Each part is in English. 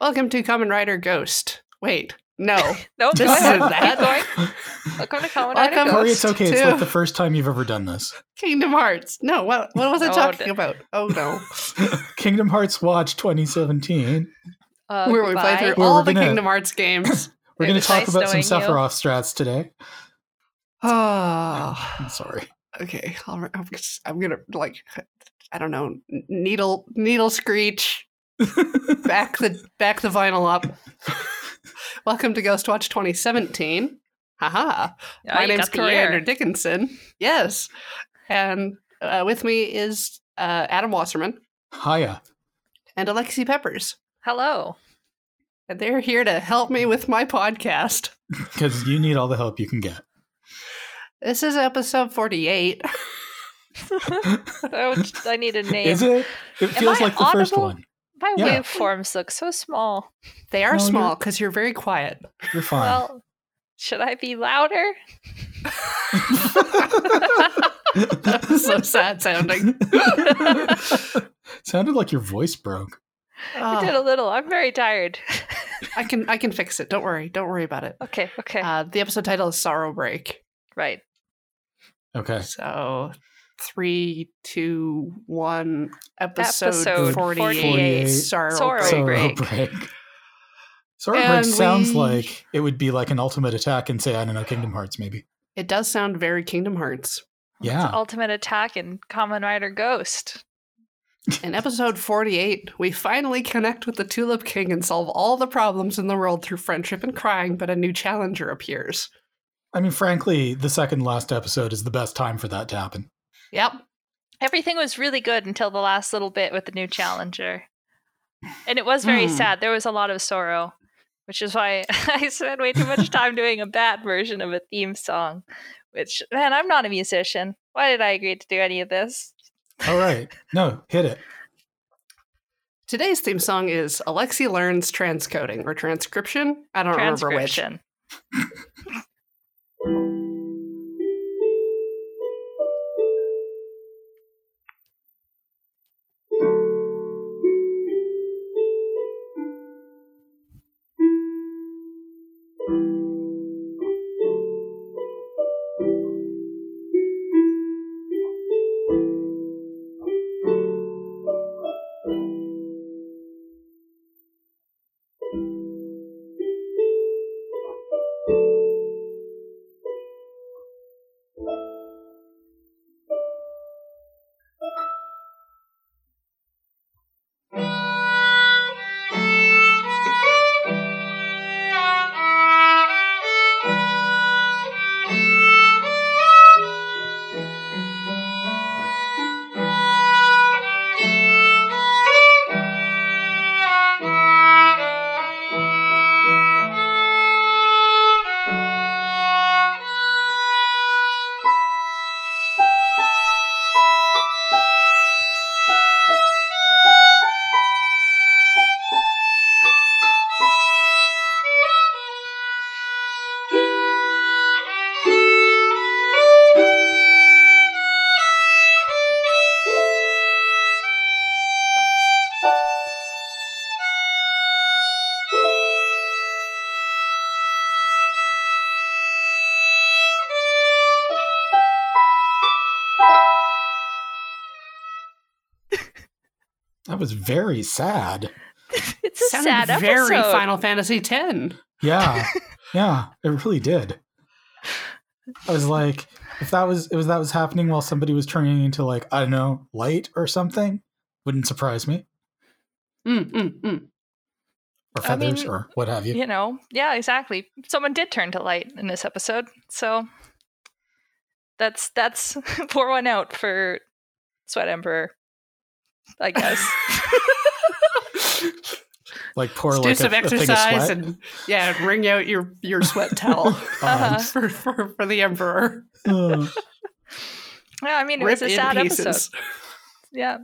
Welcome to Kamen Rider Ghost. Wait, no. No, This isn't that. Keep. Welcome to Kamen Rider Welcome- Corey, Ghost. it's okay. It's Two. like the first time you've ever done this. Kingdom Hearts. No, what, what was I Oh, talking d- about? Oh, no. Kingdom Hearts Watch 2017. Uh, Where we play through all the gonna- Kingdom Hearts games. We're going to talk nice about some knowing you. Strats today. Oh, I'm sorry. okay. I'll, I'm, I'm gonna like, I don't know, needle needle screech. Back the back the vinyl up. Welcome to Ghost Watch 2017. Haha. Yeah, My you name's got the year. Coriander Dickinson. Yes, and uh, with me is uh, Adam Wasserman Hiya. and Alexi Peppers, Hello. and they're here to help me with my podcast. Because you need all the help you can get. This is episode 48. Oh, I need a name. Is it? It feels I like the first one. My Yeah. waveforms look so small. They are No, small because you're very quiet. You're fine. Well, should I be louder? that was so sad sounding. Sounded like your voice broke. I did a little. I'm very tired. I can I can fix it. Don't worry. Don't worry about it. okay, okay. Uh, the episode title is Sorrow Break. right. Okay. So three, two, one. Episode, Episode 48. 48. Sorrow, Sorrow Break. Sorrow break. break. Sorrow And break sounds we- like it would be like an ultimate attack in, say, I don't know, Kingdom Hearts, maybe. It does sound very Kingdom Hearts. Yeah. Ultimate Attack and Kamen Rider Ghost. In episode 48, we finally connect with the Tulip King and solve all the problems in the world through friendship and crying, but a new challenger appears. I mean, frankly, the second last episode is the best time for that to happen. Yep. Everything was really good until the last little bit with the new challenger. And it was very Hmm. sad. There was a lot of sorrow, which is why I spent way too much time doing a bad version of a theme song. Which, man, I'm not a musician. Why did I agree to do any of this? All right. No, hit it. Today's theme song is Alexi Learns Transcoding or Transcription. I don't remember which. was very sad. It's a Sounded sad very episode. Final Fantasy X. Yeah. yeah, it really did. I was like, if that was if that was happening while somebody was turning into like, I don't know, light or something, wouldn't surprise me. Mm, mm, mm. Or I mean, feathers or what have you. You know, yeah, exactly. Someone did turn to light in this episode, so that's that's pour one out for Sweat Emperor, I guess. Like pour Let's like do some a, a thing of exercise sweat. and yeah, wring out your your sweat towel Uh-huh. for, for for the Emperor. Uh, yeah, I mean, it Rip was a sad pieces. episode. Yeah.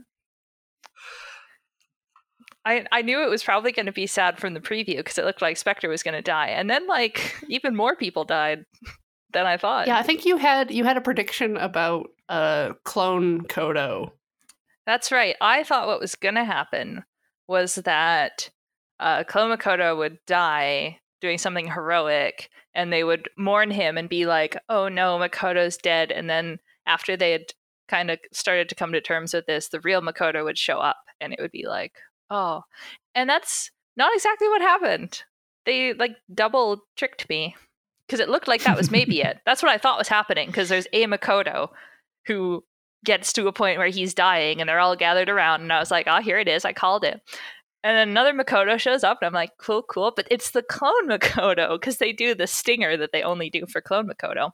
I I knew it was probably going to be sad from the preview because it looked like Spectre was going to die, and then like even more people died than I thought. Yeah, I think you had you had a prediction about uh clone Kodo. That's right. I thought what was going to happen was that uh, Clone Makoto would die doing something heroic, and they would mourn him and be like, "Oh no, Makoto's dead." And then after they had kind of started to come to terms with this, the real Makoto would show up, and it would be like, "Oh," and that's not exactly what happened. They like double tricked me because it looked like that was maybe it. That's what I thought was happening because there's a Makoto who gets to a point where he's dying and they're all gathered around and I was like, "Oh, here it is. I called it." And then another Makoto shows up and I'm like, "Cool, cool." But it's the clone Makoto because they do the stinger that they only do for clone Makoto.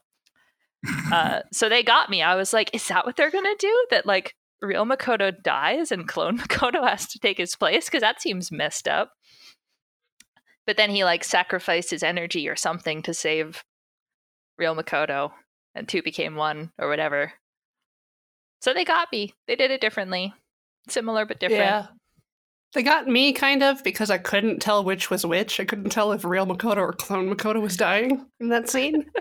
uh, so they got me. I was like, "Is that what they're going to do? That like real Makoto dies and clone Makoto has to take his place because that seems messed up." But then he like sacrificed his energy or something to save real Makoto and two became one or whatever. So they got me. They did it differently. Similar but different. Yeah. They got me kind of because I couldn't tell which was which. I couldn't tell if real Makoto or clone Makoto was dying in that scene.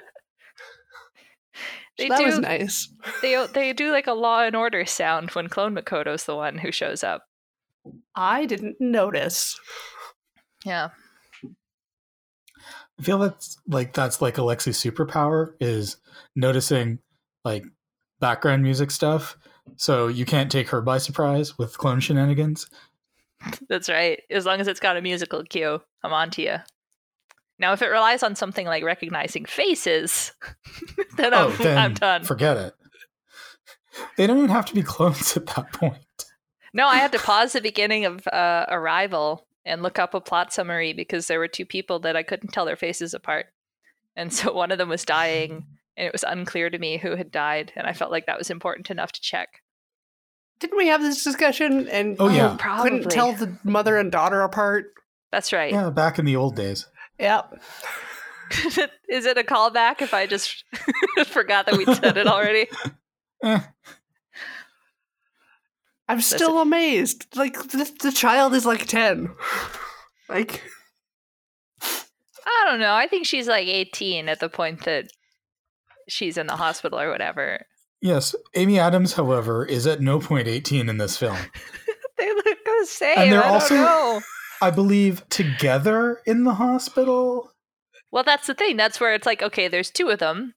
They so that do was nice. they they do like a law and order sound when Clone Makoto's the one who shows up. I didn't notice. Yeah. I feel that's like that's like Alexi's superpower is noticing like background music stuff. So you can't take her by surprise with clone shenanigans. That's right. As long as it's got a musical cue, I'm on to you. Now, if it relies on something like recognizing faces, then, I'm, oh, then I'm done. Forget it. They don't even have to be clones at that point. No, I had to pause the beginning of uh, Arrival and look up a plot summary because there were two people that I couldn't tell their faces apart. And so one of them was dying, and it was unclear to me who had died. And I felt like that was important enough to check. Didn't we have this discussion and Oh, yeah. Probably. couldn't tell the mother and daughter apart? That's right. Yeah, back in the old days. Yep. Is it a callback if I just forgot that we'd said it already? Eh, I'm still amazed. Like the, the child is like 10. Like I don't know. I think she's like 18 at the point that she's in the hospital or whatever. yes, Amy Adams, however, is at no point 18 in this film. They look the same. And they're I also- don't know. I believe together in the hospital. Well, that's the thing. That's where it's like, okay, there's two of them.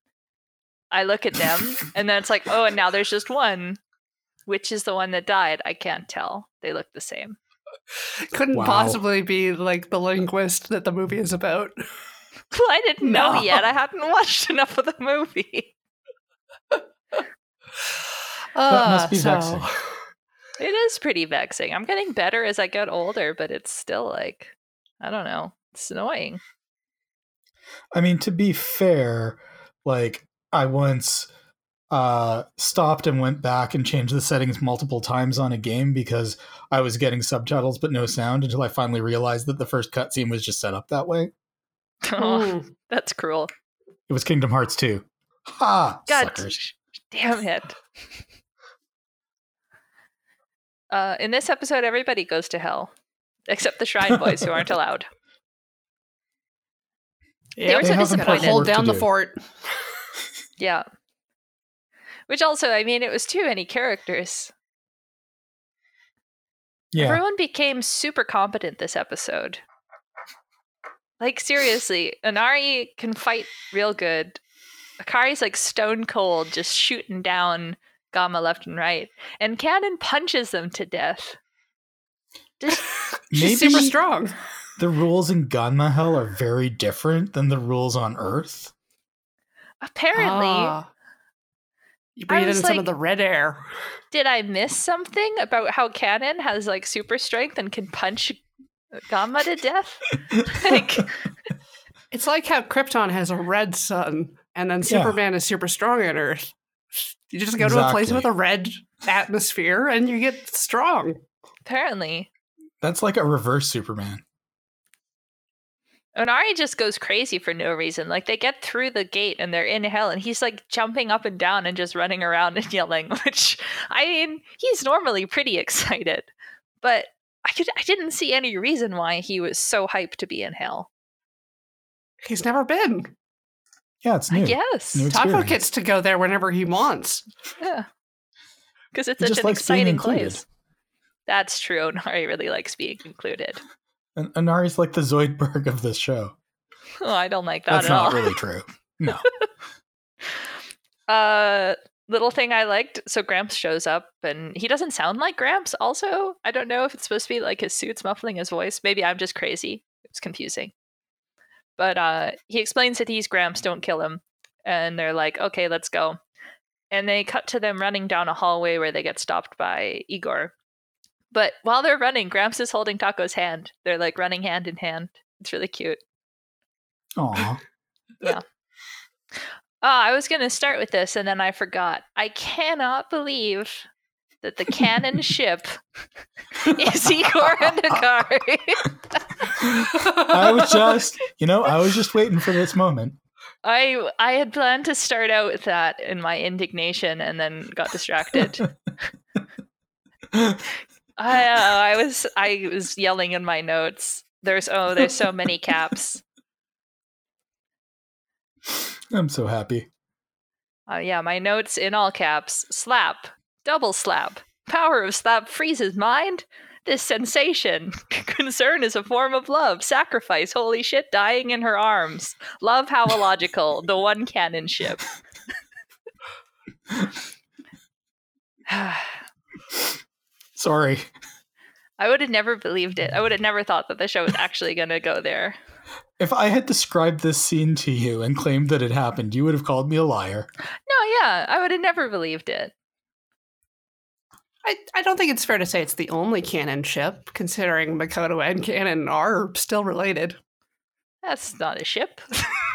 I look at them, and then it's like, oh, and now there's just one. Which is the one that died? I can't tell. They look the same. couldn't Wow. possibly be like the linguist that the movie is about. Well, I didn't know yet. I hadn't watched enough of the movie. Uh, must be so- vexing. It is pretty vexing. I'm getting better as I get older, but it's still like, I don't know. It's annoying. I mean, to be fair, like I once uh stopped and went back and changed the settings multiple times on a game because I was getting subtitles but no sound until I finally realized that the first cutscene was just set up that way. Oh, that's cruel. It was Kingdom Hearts 2. Ha! God Suckers. damn it. Uh, in this episode, everybody goes to hell, except the Shrine Boys who aren't allowed. They were so disappointed. important Hold work to down the do. fort. Yeah. Which also, I mean, it was too many characters. Yeah. Everyone became super competent this episode. Like seriously, Onari can fight real good. Akari's like stone cold, just shooting down Gamma left and right, and Kanon punches them to death. Just She's Maybe super strong. the rules in Ganma Hell are very different than the rules on Earth. apparently, Ah. you I breathe in was some like- of the red air. did I miss something about how Kanon has like super strength and can punch Gamma to death? like, It's like how Krypton has a red sun, and then Yeah. Superman is super strong on Earth. You just go to a place with a red atmosphere, and you get strong. apparently, That's like a reverse Superman. Onari just goes crazy for no reason. Like they get through the gate and they're in hell, and he's like jumping up and down and just running around and yelling. Which I mean, he's normally pretty excited, but I could I didn't see any reason why he was so hyped to be in hell. He's never been. Yeah, it's I new. guess, New Taco gets to go there whenever he wants. yeah, because it's He such an likes exciting place. That's true. Onari really likes being included. An- Onari's like the Zoidberg of this show. Oh, I don't like that That's at not all. really true. No. Uh, little thing I liked. So Gramps shows up, and he doesn't sound like Gramps. Also, I don't know if it's supposed to be like his suit's muffling his voice. Maybe I'm just crazy. It's confusing. But uh, he explains that these Gramps. Don't kill him. And they're like, okay, let's go. And they cut to them running down a hallway where they get stopped by Igor. But while they're running, Gramps is holding Taco's hand. They're like running hand in hand. It's really cute. Aw. Oh, I was going to start with this and then I forgot. I cannot believe that the canon ship is Igor and Akari. I was just, you know, I was just waiting for this moment. I I had planned to start out with that in my indignation and then got distracted. I uh, I was I was yelling in my notes. There's oh there's so many caps. I'm so happy. Uh, yeah, my notes in all caps. Slap. Double slap. Power of slap freezes mind. This sensation. Concern is a form of love. Sacrifice. Holy shit, dying in her arms. Love how illogical. the one canon ship. Sorry. I would have never believed it. I would have never thought that the show was actually going to go there. If I had described this scene to you and claimed that it happened, you would have called me a liar. No, yeah, I would have never believed it. I, I don't think it's fair to say it's the only canon ship, considering Makoto and Kanon are still related. That's not a ship.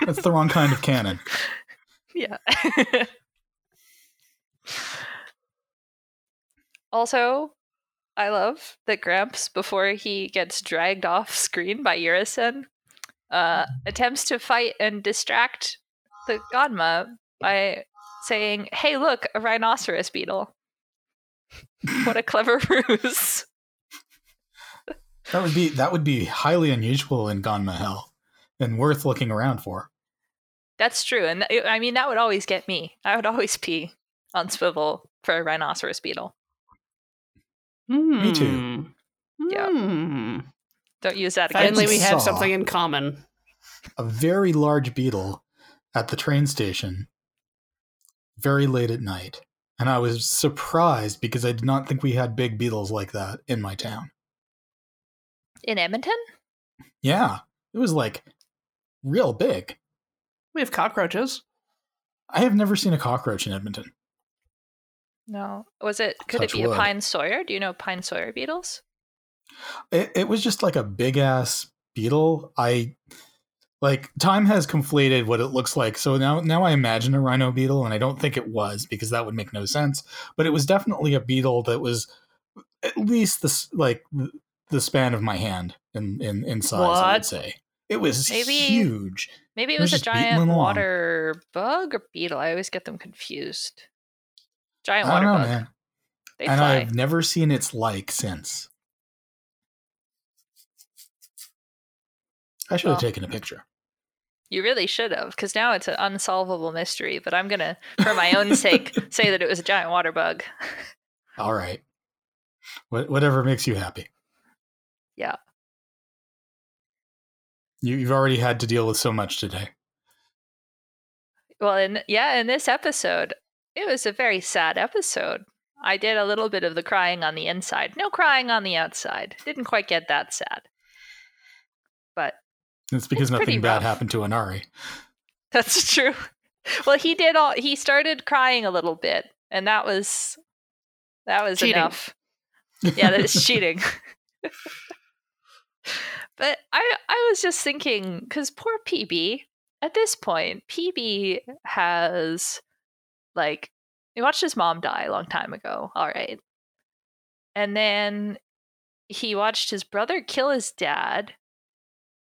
That's the wrong kind of canon. Yeah. also, I love that Gramps, before he gets dragged off screen by Yurusen, uh, attempts to fight and distract the Godma by saying, Hey, look, a rhinoceros beetle. what a clever ruse. That would be that would be highly unusual in Ganma Hell and worth looking around for. That's true. And th- I mean, that would always get me. I would always pee on swivel for a rhinoceros beetle. Me too. Yeah. Hmm. Don't use that against Finally, we have something in common. A very large beetle at the train station very late at night. And I was surprised because I did not think we had big beetles like that in my town. in Edmonton. Yeah, it was like real big. We have cockroaches. I have never seen a cockroach in Edmonton. No, was it? Could Touch it be wood. a pine sawyer? Do you know pine sawyer beetles? It, it was just like a big ass beetle. I like time has conflated what it looks like. So now now I imagine a rhino beetle, and I don't think it was because that would make no sense. But it was definitely a beetle that was at least this like the span of my hand in in, in size. I would say it was Maybe- huge. Maybe it It was was a giant water bug or beetle. I always get them confused. Giant water know, bug. man. They and fly. I've never seen its like since. I should have Well. taken a uh, picture. You really should have, because now it's an unsolvable mystery. But I'm gonna, for my own sake, say that it was a giant water bug. All right. What, whatever makes you happy. Yeah. You, you've already had to deal with so much today. Well, in yeah, in this episode, it was a very sad episode. I did a little bit of the crying on the inside. No crying on the outside. Didn't quite get that sad. But It's because It's nothing bad rough. happened to Onari. That's true. Well, he did all he started crying a little bit, and that was that was Cheating. enough. Yeah, that is cheating. but I I was just thinking cuz poor PB at this point, PB has like he watched his mom die a long time ago. All right. And then he watched his brother kill his dad.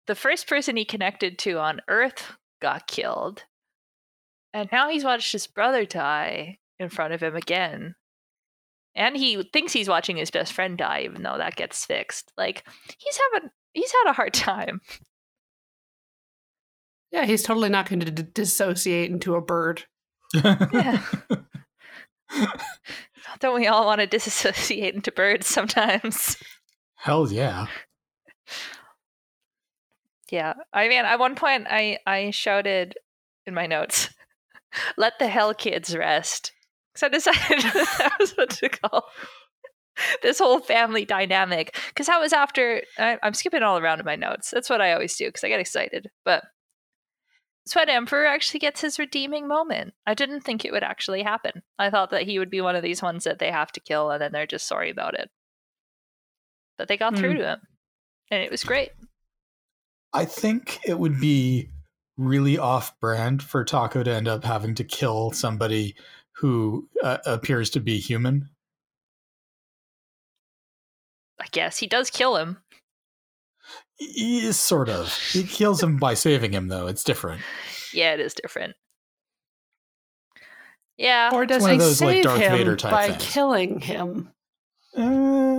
The first person he connected to on Earth got killed. And now he's watched his brother die in front of him again. And he thinks he's watching his best friend die, even though that gets fixed. Like, he's having, he's had a hard time. Yeah, he's totally not going to d- dissociate into a bird. Yeah. Don't we all want to disassociate into birds sometimes? Hell yeah. Yeah. I mean, at one point, I I shouted in my notes, "Let the hell kids rest." So I decided that was what to call this whole family dynamic because that was after I, I'm skipping all around in my notes. That's what I always do because I get excited. But Sweat Emperor actually gets his redeeming moment. I didn't think it would actually happen. I thought that he would be one of these ones that they have to kill and then they're just sorry about it. But they got through Hmm. to him, and it was great. I think it would be really off brand for Taco to end up having to kill somebody who uh, appears to be human. I guess he does kill him. He is sort of. He kills him by saving him, though. It's different. Yeah, it is different. Yeah, Or does one of he those, like, save Darth him Vader type by things. killing him? Uh,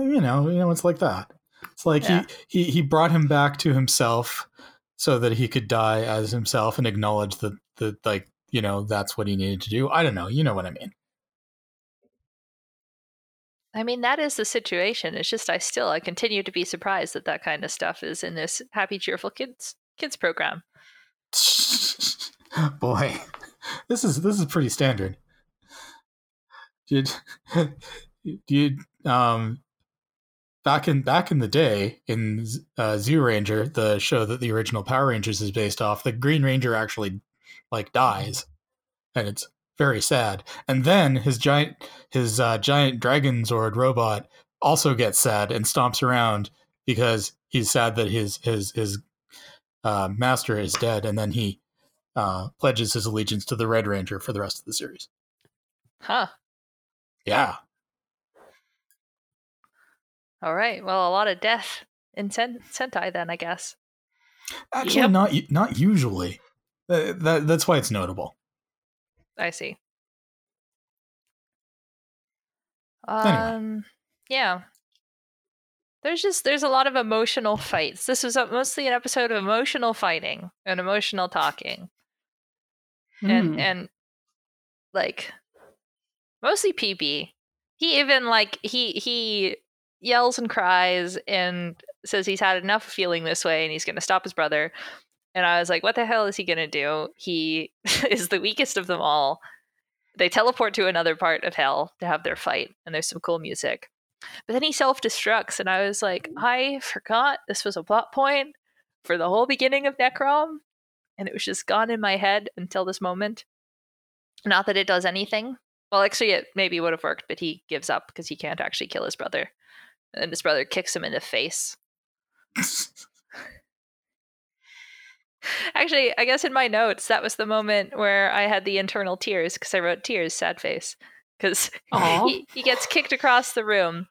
you know, you know, it's like that. It's like Yeah. he, he he brought him back to himself so that he could die as himself and acknowledge that that like you know that's what he needed to do. I don't know. You know what I mean? I mean that is the situation. It's just I still I continue to be surprised that that kind of stuff is in this happy cheerful kids kids program. Boy, this is this is pretty standard. Did you um back in back in the day in uh, Zyuranger, the show that the original Power Rangers is based off, the Green Ranger actually like dies, and it's very sad. And then his giant his uh, giant Dragon Zord robot also gets sad and stomps around because he's sad that his his his uh, master is dead, and then he uh, pledges his allegiance to the Red Ranger for the rest of the series. Huh. Yeah, All right. Well, a lot of death in Sen- Sentai then, I guess. actually, Yep. not not usually. Uh, that that's why it's notable. I see. Anyway. Um yeah. There's just there's a lot of emotional fights. This was a, mostly an episode of emotional fighting and emotional talking. and Hmm. and like mostly PB. He even like he he yells and cries and says he's had enough feeling this way and he's going to stop his brother. And I was like, what the hell is he going to do? He is the weakest of them all. They teleport to another part of hell to have their fight and there's some cool music. But then he self-destructs and I was like, I forgot this was a plot point for the whole beginning of Necrom and it was just gone in my head until this moment. Not that it does anything. Well, actually, it maybe would have worked, but he gives up because he can't actually kill his brother. And his brother kicks him in the face. Actually, I guess in my notes, that was the moment where I had the internal tears because I wrote tears, sad face. Because he, he gets kicked across the room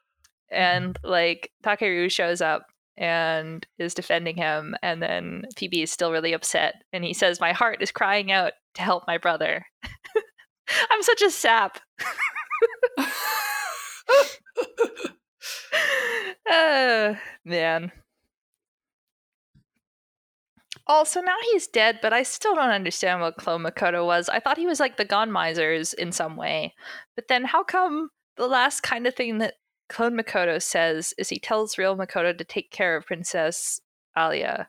and like Takeru shows up and is defending him and then PB is still really upset and he says my heart is crying out to help my brother. I'm such a sap. uh, man. Also, now he's dead, but I still don't understand what Clone Makoto was. I thought he was like the Gammaizers in some way. But then how come the last kind of thing that Clone Makoto says is he tells real Makoto to take care of Princess Alia?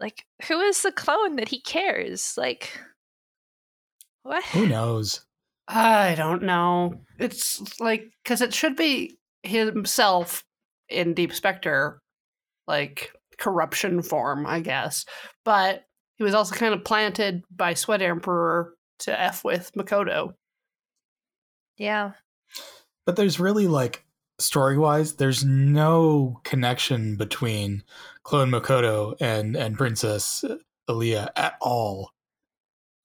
Like, who is the clone that he cares? Like, what? Who knows? I don't know. It's like because it should be himself in Deep Spectre, like corruption form, I guess. But he was also kind of planted by Sweat Emperor to f with Makoto. Yeah. But there's really like story wise, there's no connection between Clone Makoto and and Princess Alia at all.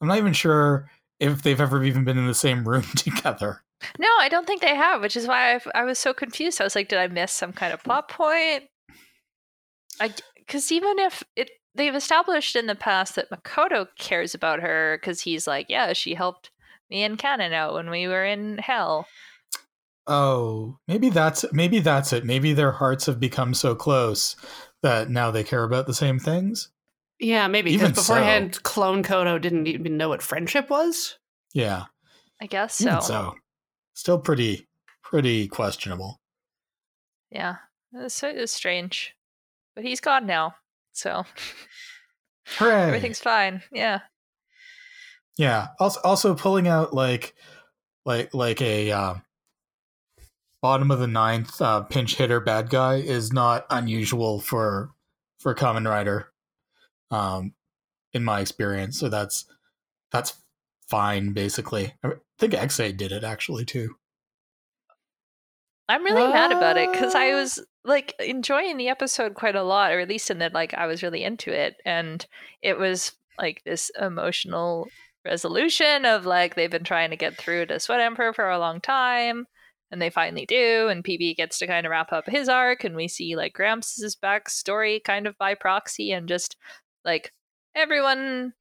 I'm not even sure if they've ever even been in the same room together. No, I don't think they have, which is why I, I was so confused. I was like, did I miss some kind of plot point? I because even if it they've established in the past that Makoto cares about her because he's like, yeah, she helped me and Kanon out when we were in hell. Oh, maybe that's maybe that's it. Maybe their hearts have become so close that now they care about the same things. Yeah, maybe because Even so. beforehand, Clone Kodo didn't even know what friendship was. Yeah, I guess even so. Still pretty pretty questionable. Yeah, it's, it's strange, but he's gone now, So Hooray! everything's fine. Yeah. Yeah. Also, also pulling out like, like, like a uh, bottom of the ninth uh, pinch hitter bad guy is not unusual for for Kamen Rider, um, in my experience. So that's that's fine. Basically, I think XA did it actually too. I'm really mad about it because I ah. was like enjoying the episode quite a lot, or at least in that like I was really into it, and it was like this emotional resolution of like they've been trying to get through to Sweat Emperor for a long time, and they finally do, and PB gets to kind of wrap up his arc, and we see like Gramps' backstory kind of by proxy, and just like everyone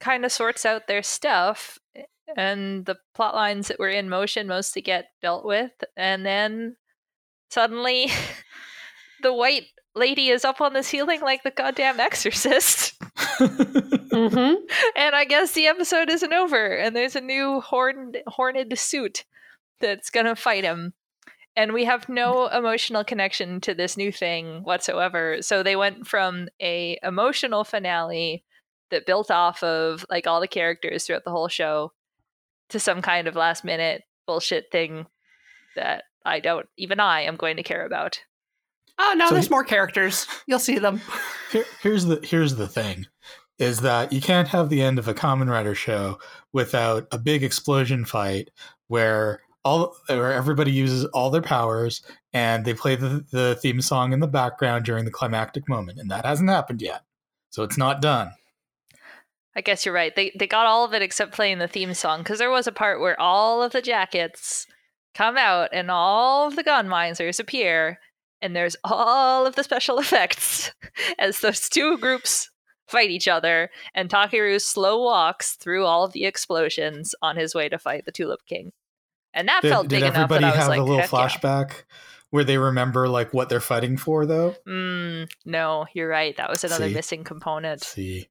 kind of sorts out their stuff and the plot lines that were in motion mostly get dealt with and then suddenly the white lady is up on the ceiling like the goddamn exorcist. Mm-hmm. and i guess the episode isn't over and there's a new horned horned suit that's gonna fight him. And we have no emotional connection to this new thing whatsoever. So they went from a emotional finale that built off of like all the characters throughout the whole show to some kind of last minute bullshit thing that I don't even I am going to care about. Oh no, So there's he- more characters. You'll see them. Here, here's the here's the thing is that you can't have the end of a Kamen Rider show without a big explosion fight where all where everybody uses all their powers and they play the, the theme song in the background during the climactic moment and that hasn't happened yet so it's not done I guess you're right. They they got all of it except playing the theme song because there was a part where all of the jackets come out and all of the Gammaizers appear and there's all of the special effects as those two groups fight each other and Takeru slow walks through all of the explosions on his way to fight the Tulip King. And that did, felt did big enough everybody that I was have like, a little "Heck yeah." flashback where they remember like what they're fighting for though Mm, no, you're right. That was another See? missing component. See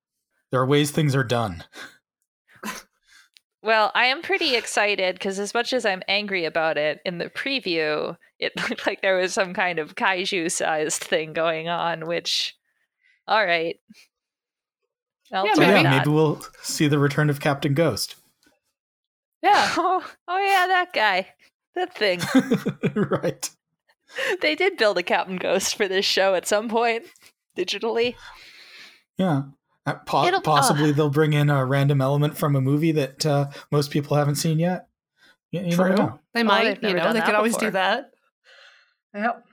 there are ways things are done Well, I am pretty excited because as much as I'm angry about it, in the preview, it looked like there was some kind of kaiju sized thing going on, which, all right. I'll Yeah, so take yeah maybe we'll see the return of captain ghost Yeah. Oh, oh, yeah, that guy. That thing. right they did build a Captain Ghost for this show at some point, digitally. Yeah. Uh, po- It'll- possibly they'll bring in a random element from a movie that uh, most people haven't seen yet. You, you True. know. They Oh, might, they've you know, they that could always before. do that. Yep.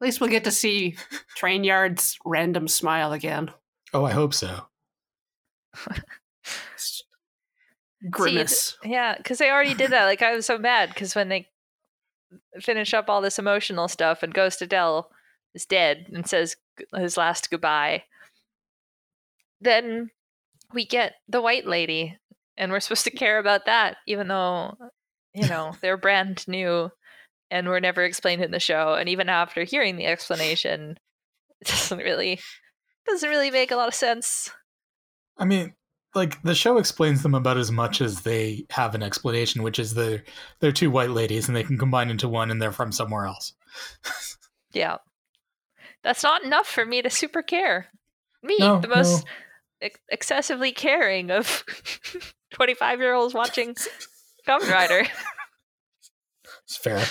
At least we'll get to see Train Yard's random smile again. Oh, I hope so. Grimace. Yeah, because they already did that. Like, I was so mad because when they finish up all this emotional stuff and Ghost Adele is dead and says his last goodbye, then we get the white lady, and we're supposed to care about that, even though, you know, they're brand new and were never explained in the show. And even after hearing the explanation, it doesn't really doesn't really make a lot of sense. I mean, like the show explains them about as much as they have an explanation, which is they're they're two white ladies and they can combine into one, and they're from somewhere else. Yeah. That's not enough for me to super care. Me, No, the most no. Ex- excessively caring of 25 year olds watching Kamen Rider. It's fair.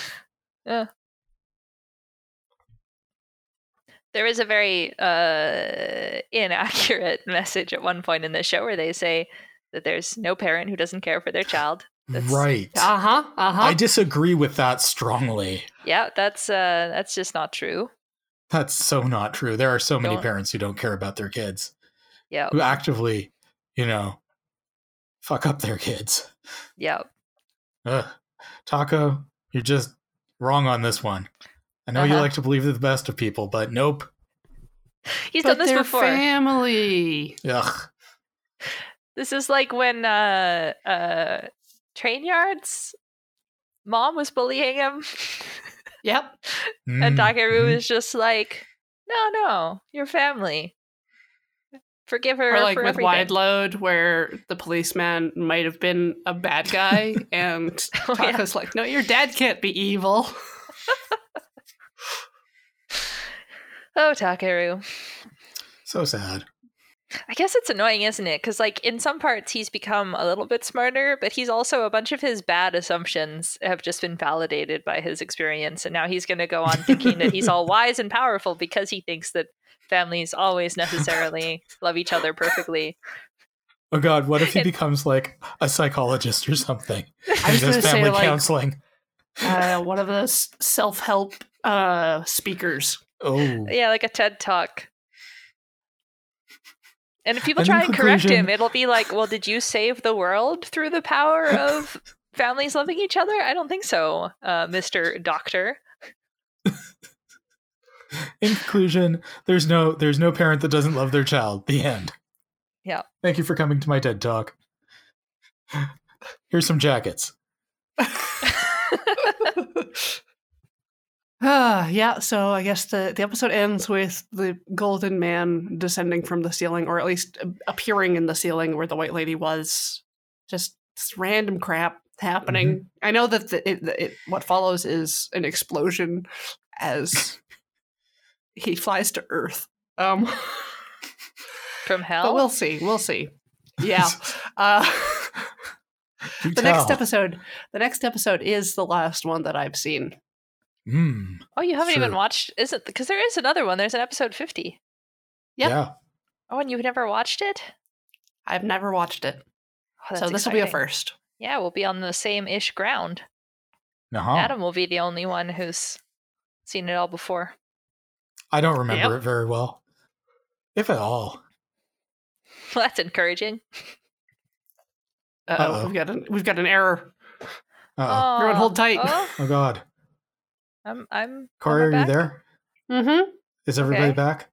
There is a very uh, inaccurate message at one point in the show where they say that there's no parent who doesn't care for their child. That's- right. Uh huh. Uh huh. I disagree with that strongly. Yeah, that's uh, that's just not true. That's so not true. There are so many Don't- parents who don't care about their kids, Yeah, who actively, you know, fuck up their kids. yeah. Ugh. Taco, you're just wrong on this one. I know you Uh-huh. like to believe the best of people, but nope. He's but done this before. family. Ugh. This is like when uh uh Train Yard's mom was bullying him Yep. and Mm, Takeru mhm. is just like, No, no, your family. Forgive her Or like for with everything. Wide Load, where the policeman might have been a bad guy, and Oh, yeah. Like, "No, your dad can't be evil." Oh, Takeru. So sad. I guess it's annoying, isn't it? Because, like, in some parts, he's become a little bit smarter, but he's also a bunch of his bad assumptions have just been validated by his experience. And now he's going to go on thinking that he's all wise and powerful because he thinks that families always necessarily love each other perfectly. Oh God, what if he becomes like a psychologist or something? I was does to say like counseling. uh, one of those self-help uh, speakers. Oh, Yeah, like a TED talk. And if people And try and correct him, it'll be like, well, did you save the world through the power of families loving each other? I don't think so, uh, Mr. Doctor. In conclusion, there's no there's no parent that doesn't love their child. The end. Yeah. Thank you for coming to my TED talk. Here's some jackets. Ah, yeah. So I guess the, the episode ends with the golden man descending from the ceiling, or at least appearing in the ceiling where the white lady was. Just random crap happening. I know that the, it, it, what follows is an explosion as he flies to Earth. Um, From hell? but we'll see. We'll see. Yeah. Uh, Do the next episode. The next episode is the last one that I've seen. Mm, oh, you haven't even watched, is it? Because there is another one. There's an episode 50. Yep. Yeah. Oh, and you've never watched it? I've never watched it, Oh, so this will be a first. Yeah, we'll be on the same ish ground. Uh-huh. Adam will be the only one who's seen it all before. I don't remember Yep. it very well, if at all. Well, that's encouraging. Uh-oh, Uh-oh. we've got an we've got an error. Uh-oh. Everyone hold tight. Oh, oh God, I'm, I'm. Corey, am are you there? Mm-hmm. Is everybody Okay. back?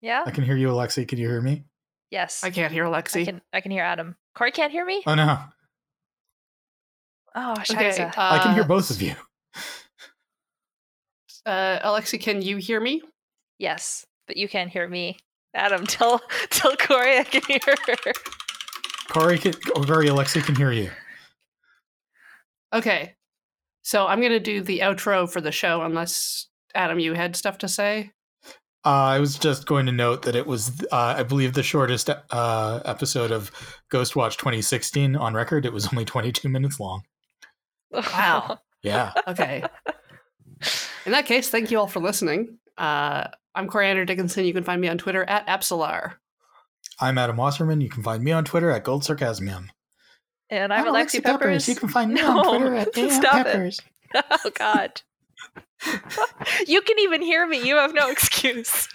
Yeah. I can hear you, Alexi. Can you hear me? Yes. I can't hear I can. I can hear Adam. Corey can't hear me. Oh no, Oh, Okay, scheiße. I can hear uh, both of you. Uh, Alexi, can you hear me? Yes, but you can't hear me. Adam, tell tell Corey I can hear her. Corey, can, oh, Corey, Alexi can hear you. Okay. So I'm gonna do the outro for the show, unless Adam, you had stuff to say. Uh, I was just going to note that it was, uh, I believe, the shortest uh, episode of Ghost Watch 2016 on record. It was only 22 minutes long. Wow. Yeah. Okay. In that case, thank you all for listening. Uh, I'm Coriander Dickinson. You can find me on Twitter at Absolar. I'm Adam Wasserman. You can find me on Twitter at Gold Sarcasmium. and I'm, Alexi Peppers. You can find me No, on Twitter at AM stop it. Peppers. oh God. you can even hear me. You have no excuse.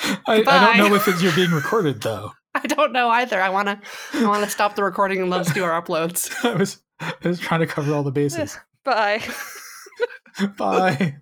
I, I don't know if it's, you're being recorded though. I don't know either. I wanna I wanna stop the recording and let's do our uploads. I was I was trying to cover all the bases. Bye. Bye.